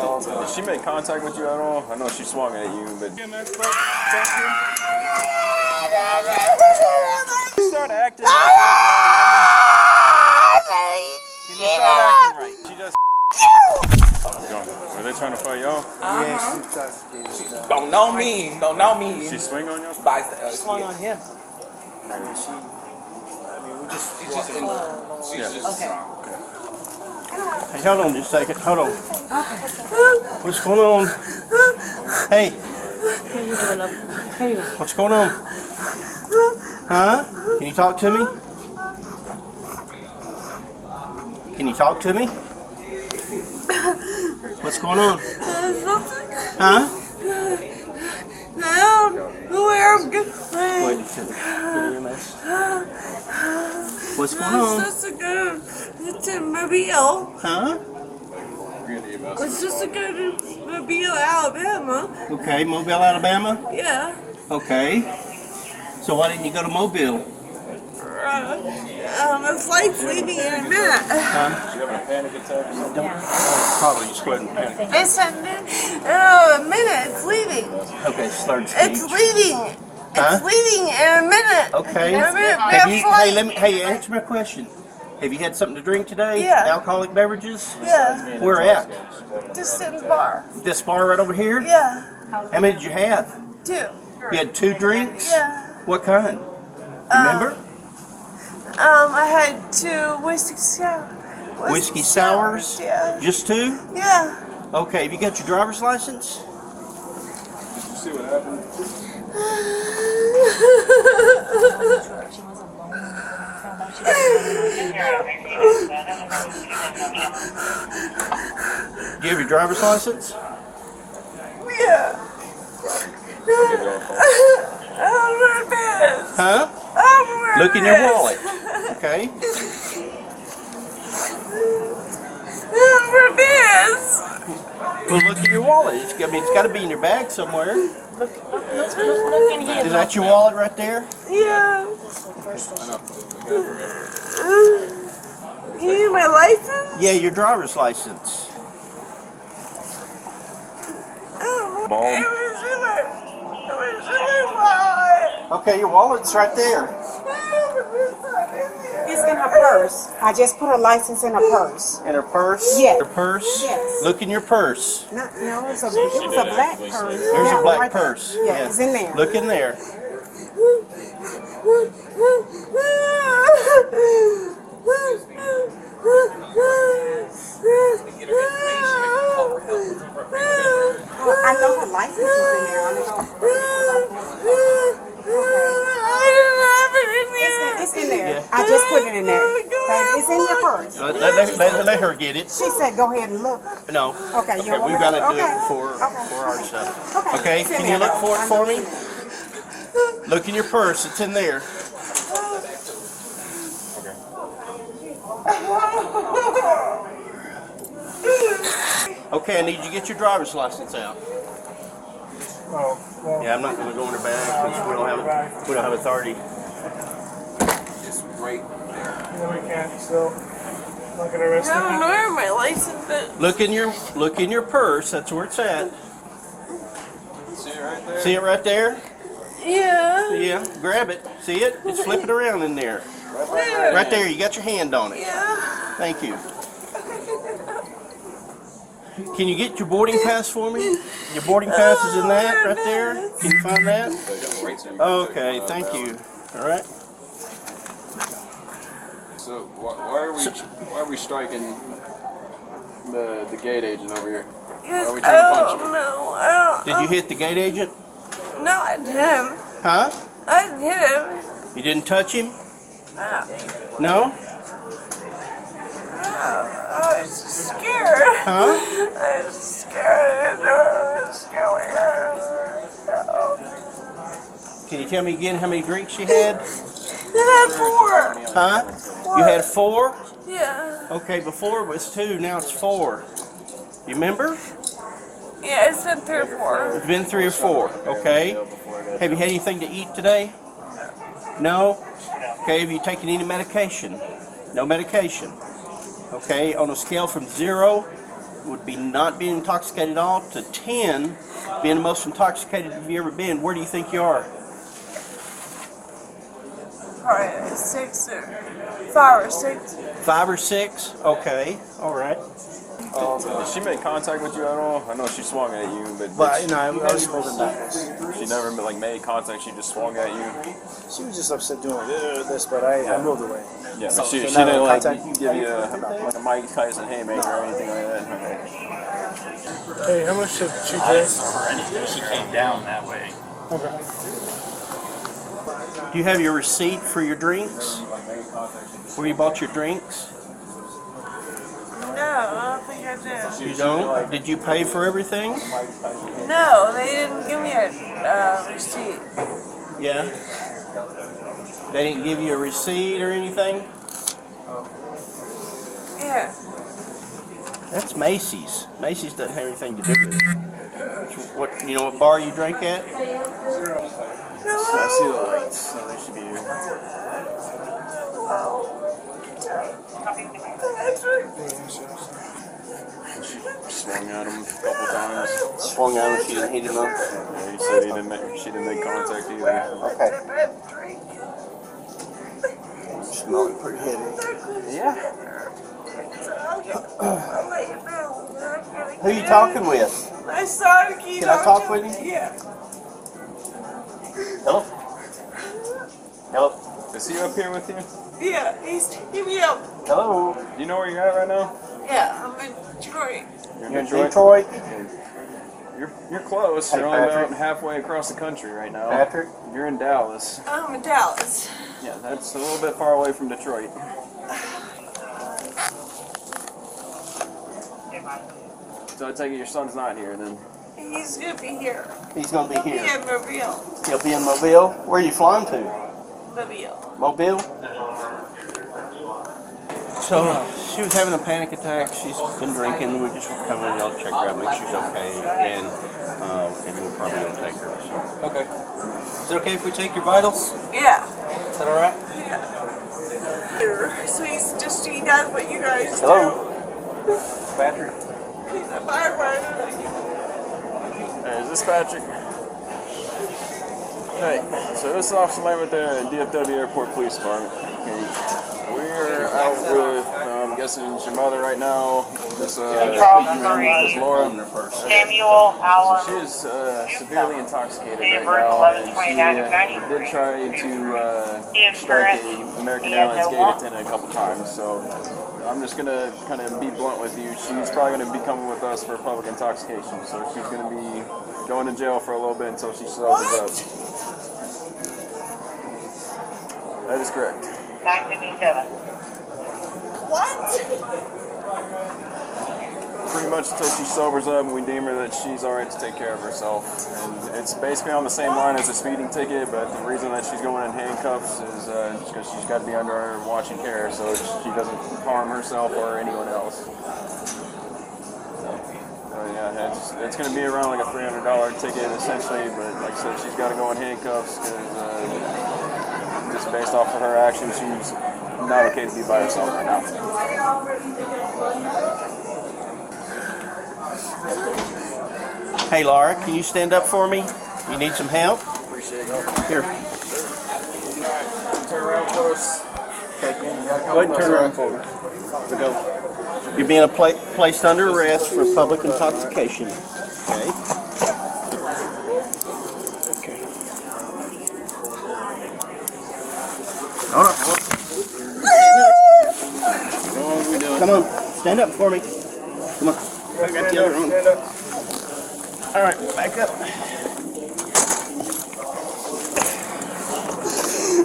Did she make contact with you at all? I know she swung at you, but. You start acting like She just start acting right. She just. Are they trying to fight y'all? Don't know me. Don't know me. She swing on y'all? By, uh, Swung on him. She's just in She's just. Hey, hold on just a second. Hold on. What's going on? Hey, what's going on? Huh? Can you talk to me? Can you talk to me? What's going on? Huh? Where I'm good. Wait a second. Give me a mess. What's going on? It's just a good. Mobile. Huh? It's just a good mobile, Alabama. Okay, Mobile, Alabama? Yeah. Okay. So why didn't you go to Mobile? Uh, um, the flight's leaving in a minute. Huh? She having a panic attack or something? Probably just go ahead and panic. It's a minute. Oh, a minute. It's leaving. Okay, slurred It's speech. leaving. Huh? It's leaving in a minute. Okay. In a minute. Have we you, hey, flight. let me, hey, answer my question. Have you had something to drink today? Yeah. Alcoholic beverages? Yeah. Where at? Just in the bar. This bar right over here? Yeah. How many did you have? Two. You had two drinks? Yeah. What kind? Remember? Um, I had two whiskey sour. Whiskey sours? Yeah. Just two? Yeah. Okay, have you got your driver's license? You see what happened? Do you have your driver's license? Yeah. I'm nervous. Huh? I'm Look in your wallet. Okay. I'm nervous. Well, look in your wallet. It's, I mean, it's got to be in your bag somewhere. Look, look, look, look in here. Is that your wallet right there? Yeah. You need my license? Yeah, your driver's license. Oh, Bald. it was in my, it was in my wallet. Okay, your wallet's right there. It's in her purse. I just put her license in her purse. In her purse? Yes. Her purse? Yes. Look in your purse. No, no, it was a, it was a black purse. There's Yeah, a black right there. purse. Yeah, it's in there. Look in there. Well, I know her license is in there. I know. It's, it's in there. Yeah. I just put it in there. But it's in your purse. Let, let, let, let her get it. She said, "Go ahead and look." No. Okay, Okay, you're we got to do okay. it for, Okay. for our stuff. Okay. Okay, it's in can you look though. for it for me? it's in there. Look in your purse. It's in there. Okay, Okay, I need you to get your driver's license out. Oh, yeah, I'm not going to go in her bag because we don't have we don't have authority. It's right there. we can't still. Not gonna arrest I don't know where my license is. Look in your look in your purse. That's where it's at. See it right there? See it right there? Yeah. Yeah. Grab it. See it? It's flipping around in there. Where? Right there. You got your hand on it. Yeah. Thank you. Can you get your boarding pass for me? Your boarding pass is in that oh, right there. Can you find that? Okay, thank you. All right. Why, why are we why are we striking the the gate agent over here? Why are we trying to punch him? I Did you hit the gate agent? No, I didn't. Huh? I didn't. You didn't touch him? Ah. No. No? No, I was scared. Huh? I was scared. I was scared. Can you tell me again how many drinks you had? I had four. Huh? You had four? Yeah. Okay, before it was two, now it's four. You remember? Yeah, it's been three or four. It's been three or four. Okay. Have you had anything to eat today? No? Okay, have you taken any medication? No medication. Okay, on a scale from zero, would be not being intoxicated at all, to 10, being the most intoxicated you've ever been, where do you think you are? Probably six or five or six. Five or six? Okay, all right. Did she make contact with you at all? I know she swung at you, but, But you know, I, I was holding back. she never like made contact. She just swung at you. She was just upset doing this, but I, I moved away. Yeah, but So- she, so she now didn't like contact- give you a, like a Mike Tyson haymaker or anything like that. Hey, how much did she drink? for anything. She came down that way. Okay. Do you have your receipt for your drinks? Where you bought your drinks? No, I don't think I did. You don't? Did you pay for everything? No, they didn't give me a uh, receipt. Yeah. They didn't give you a receipt or anything? Yeah. That's Macy's. Macy's doesn't have anything to do with it. What you know what bar you drank at? I see the lights, so they should be here. Swung at him a couple times. Swung out and she didn't hit him up. Yeah, he said he didn't make, she didn't make contact either. Okay. Smelling pretty heavy. Yeah. Who are you talking with? I started Can I talk with you? Yeah. Hello? Hello? Is he up here with you? Yeah, he's give me up. Hello? Do you know where you're at right now? Yeah, I'm in Detroit. You're You're in Detroit? You're, you're close. Hey, you're only Patrick. about halfway across the country right now. Patrick? You're in Dallas. I'm in Dallas. Yeah, that's a little bit far away from Detroit. So I take it your son's not here then. He's gonna be here. He's gonna be He'll be here. in Mobile. He'll be in Mobile. Where are you flying to? Mobile. Mobile? So she was having a panic attack. She's been drinking. We just were coming in to check her out, make sure she's okay, and uh, and we'll probably gonna take her. So. Okay. Is it okay if we take your vitals? Yeah. Is that all right? Yeah. So he's just he does what you guys do. Hello? Patrick? He's a firefighter. Hey, is this Patrick? Hey, so this is Officer Lane with the DFW Airport Police Department. Okay. We're out with, um, I'm guessing it's your mother right now. This, uh, this Laura. Samuel Allen. She is uh, severely intoxicated right now, and 11/29 she uh, did try to uh, strike a American Airlines gate attendant a couple times. So I'm just gonna kind of be blunt with you. She's probably gonna be coming with us for public intoxication. So she's gonna be going to jail for a little bit until she sobers up. That is correct. 957. What? pretty much until she sobers up and we deem her that she's all right to take care of herself. And it's basically on the same line as a speeding ticket, but the reason that she's going in handcuffs is because she's got to be under our watch and care so she doesn't harm herself or anyone else. So yeah, it's, it's going to be around like a $300 ticket essentially, but like I said, she's got to go in handcuffs because uh, just based off of her actions, she's not okay to be by herself right now. Hey Laura, can you stand up for me? You need some help? Appreciate it. Here. Turn around close. Go ahead and turn around for me. Go. You're being pla- placed under arrest for public intoxication. Okay. Hold on. Come on, stand up for me. Come on. I got the other one. All right, back up.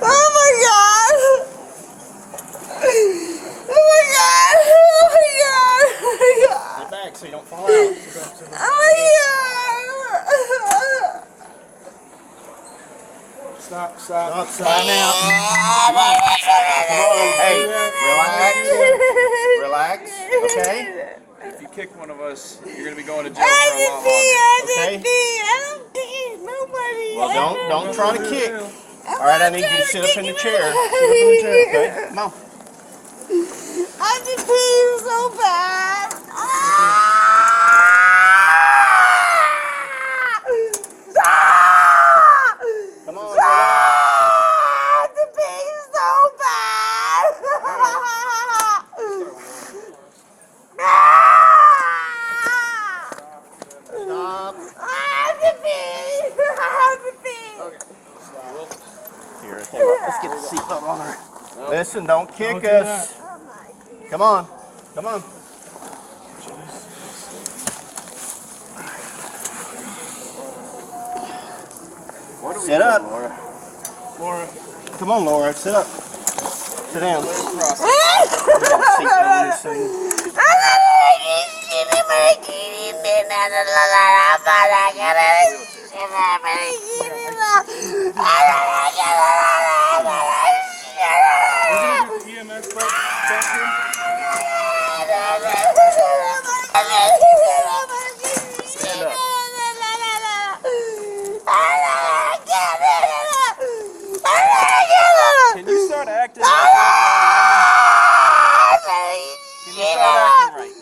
Oh my god! Oh my god! Oh my god! Oh my god! Get back so you don't fall out. Oh my god! It's Stop, stop. Stop, sign out. Come on, hey, relax. Relax, okay? If you kick one of us, you're gonna be going to jail for a lot longer. Okay? Well, don't, don't try to kick. All right, I need you to sit up in the chair. Sit up in the chair, okay? Come on. I just pee so bad. Ah! Come on. Ah! The pee so bad. Ah! Stop. Ah, the pee. Ah, the pee. Here, let's let's get the seatbelt on her. Listen, don't kick us. Come on. Come on. What are Sit doing, up. Laura? Laura. Come on, Laura. Sit up. Sit down. Cross. Seatbelt on this thing. EMS back Stand up. Can you start acting like Can you start acting right?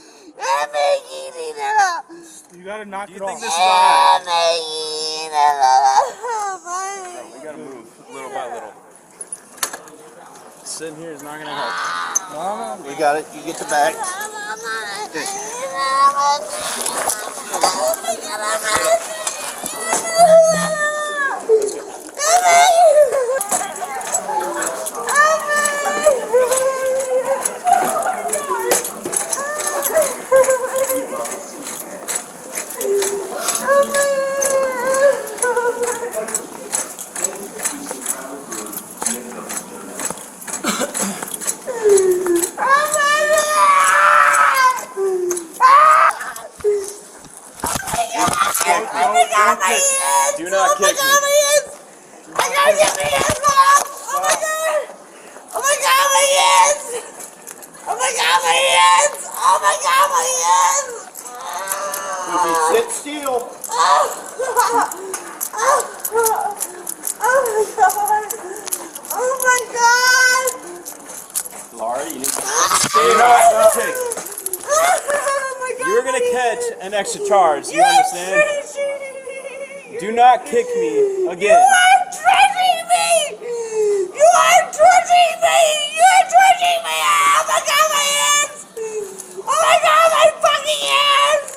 You gotta knock Do it you think off. this is alright? We gotta move little by little. Sitting here is not gonna help. We got it. You get the back. Do not kick me. I gotta get my hands off! Oh my god! Oh my god, my hands! Oh my god, my hands! Oh my god, my hands! If you sit still. Oh, oh, oh my god! Oh my god! Laura, you need to You know what? Okay. Oh my god! You're gonna my catch hands. An extra charge. You You're understand? me. Do not kick me again. You are treating me! You are treating me! You are treating me! Oh my god, my hands! Oh my god, my fucking hands!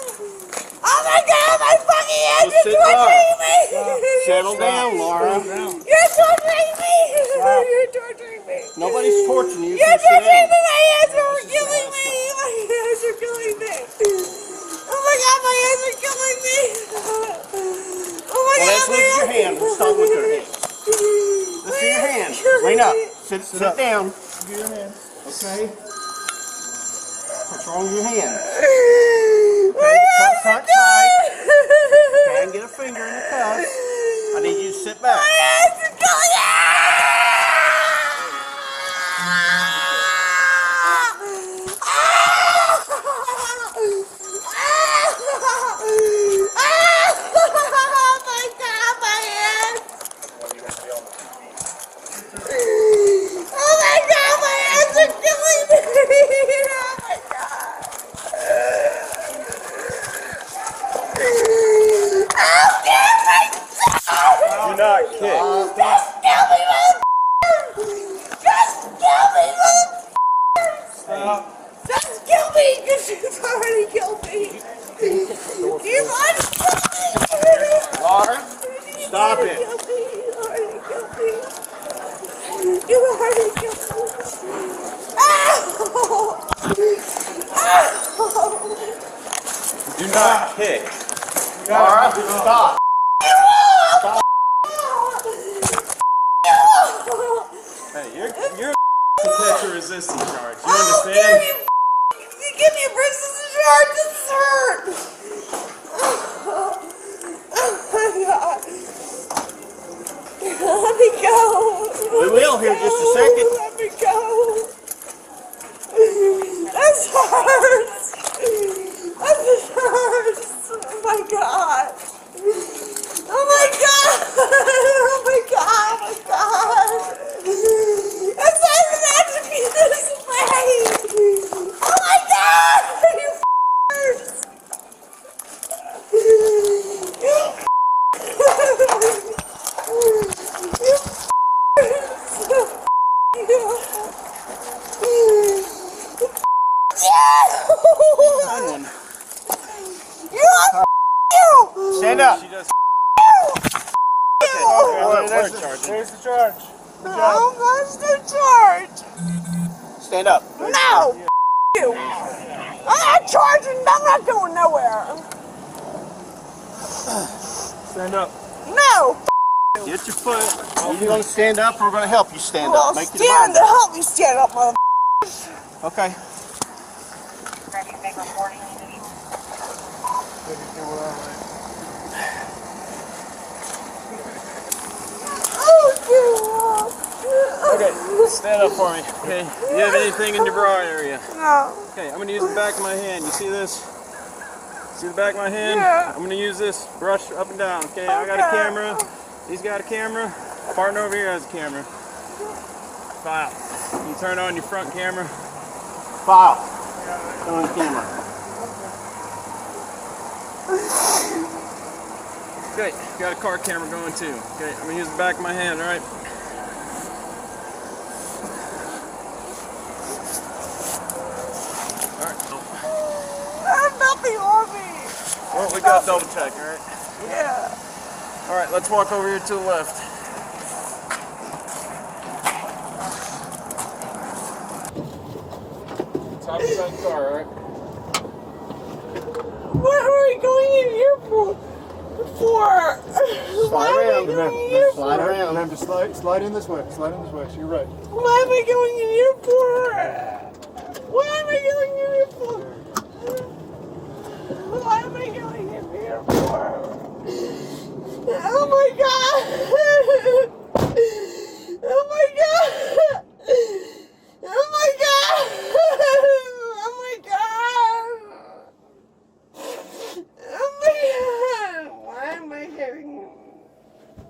Oh my god, my fucking hands! Well, You're sit down. torturing me! settle down, Laura. You're torturing me! You're torturing me! Nobody's torturing you. You're torturing down. me! My hands are killing me! My hands are killing me! Oh my god, my hands are killing me! Oh my Well, god, let's my look at your hand. Let's start with your hand. Let's see your hand. Lean up. Sit, sit down. Okay. What's wrong with your hand? Okay, the cuffs aren't tight. Okay, and get a finger in the cuffs. I need you to sit back. Oh my god, my hands are killing me! Oh my god! Oh, damn my Do not kick. Just kill me, motherfucker! Just kill me, motherfucker! Just kill me, because you've already killed me! You've already killed me! Laura, stop it. You already killed me! You already killed me! Ow! Ow! Do not kick. Laura, stop. Hey, you're you're potential resisting charge. You understand? Oh, give me, give me a persistent charge. This is hurt. Oh my god. Let me go. Let we will here just a second. Let me go. This hurts. This hurts. Oh my god. Oh my god. Oh my god. Oh my god. It's not even have to be this way. Oh my god. You f***ers. You Stand up. There's the, there's the charge. How much to charge? Stand up. No! You! I'm not charging, I'm not going nowhere. Stand up. No! Get your foot. You're going to stand up or we're going to help you stand Well, up. Make stand to help me stand up, mother. Okay. Ready, make reporting. Stand up for me. Okay, Do you have anything in your bra area? No. Okay, I'm gonna use the back of my hand. You see this? See the back of my hand? Yeah. I'm gonna use this brush up and down. Okay, I got a camera. He's got a camera. Partner over here has a camera. File. You turn on your front camera. File. On camera. Okay, got a car camera going too. Okay, I'm gonna use the back of my hand? Alright, I have nothing on me. Well, we got double check, alright? Yeah. Alright, let's walk over here to the left. Top of that car, alright? What are we going in here for? For? Why am I going in here Slide for? around. Have to slide, slide in this way. Slide in this way. So you're right. Why am I going in here for? Why am I going in here for? Why am I going in here for? Oh my god! Oh my god! Oh my god! Oh my god! Oh my god! Why am I getting?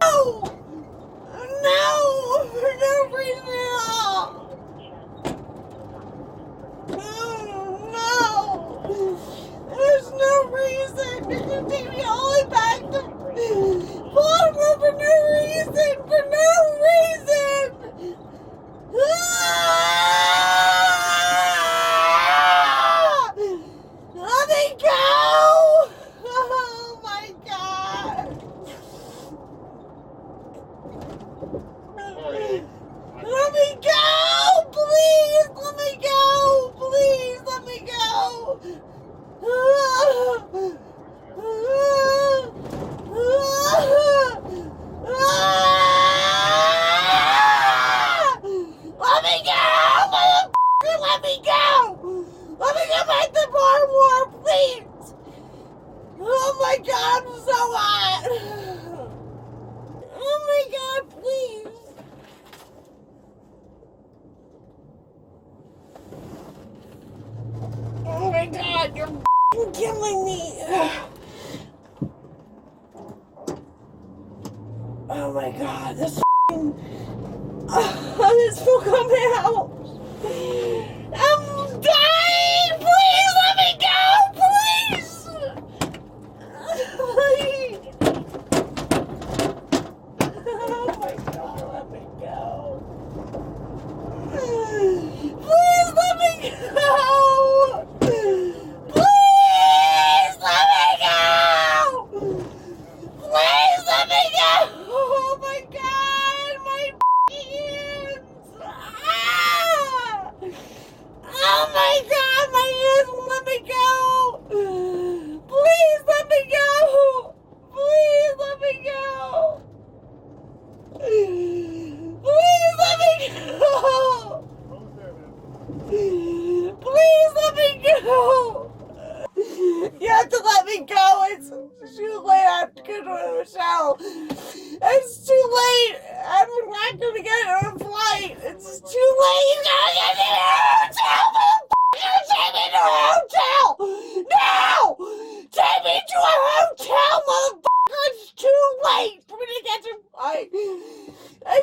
No! No! For no reason at all! No! No! There's no reason! You can take me all the way back to Baltimore for no reason! For no reason! Ah! Let me go! Oh my god! Let me go! Please let me go! Please let me go! Let me go! Motherfucker, let me go! Let me go back to Baltimore, please! Oh my god, I'm so hot! Oh my god, please! Oh my god, you're killing me! Oh my god, this this will come out! I'm dying! Please let me go! Please! Please! Oh my god, let me go! Please let me go! Please let me go! Please let me go! Oh my god, my hands! Ah! It's too late. I have to go to a hotel. It's too late. I'm not gonna get on a flight. It's too late. You gotta get me to a hotel, motherfucker. Take me to a hotel now. Take me to a hotel, motherfucker. It's too late for me to get to a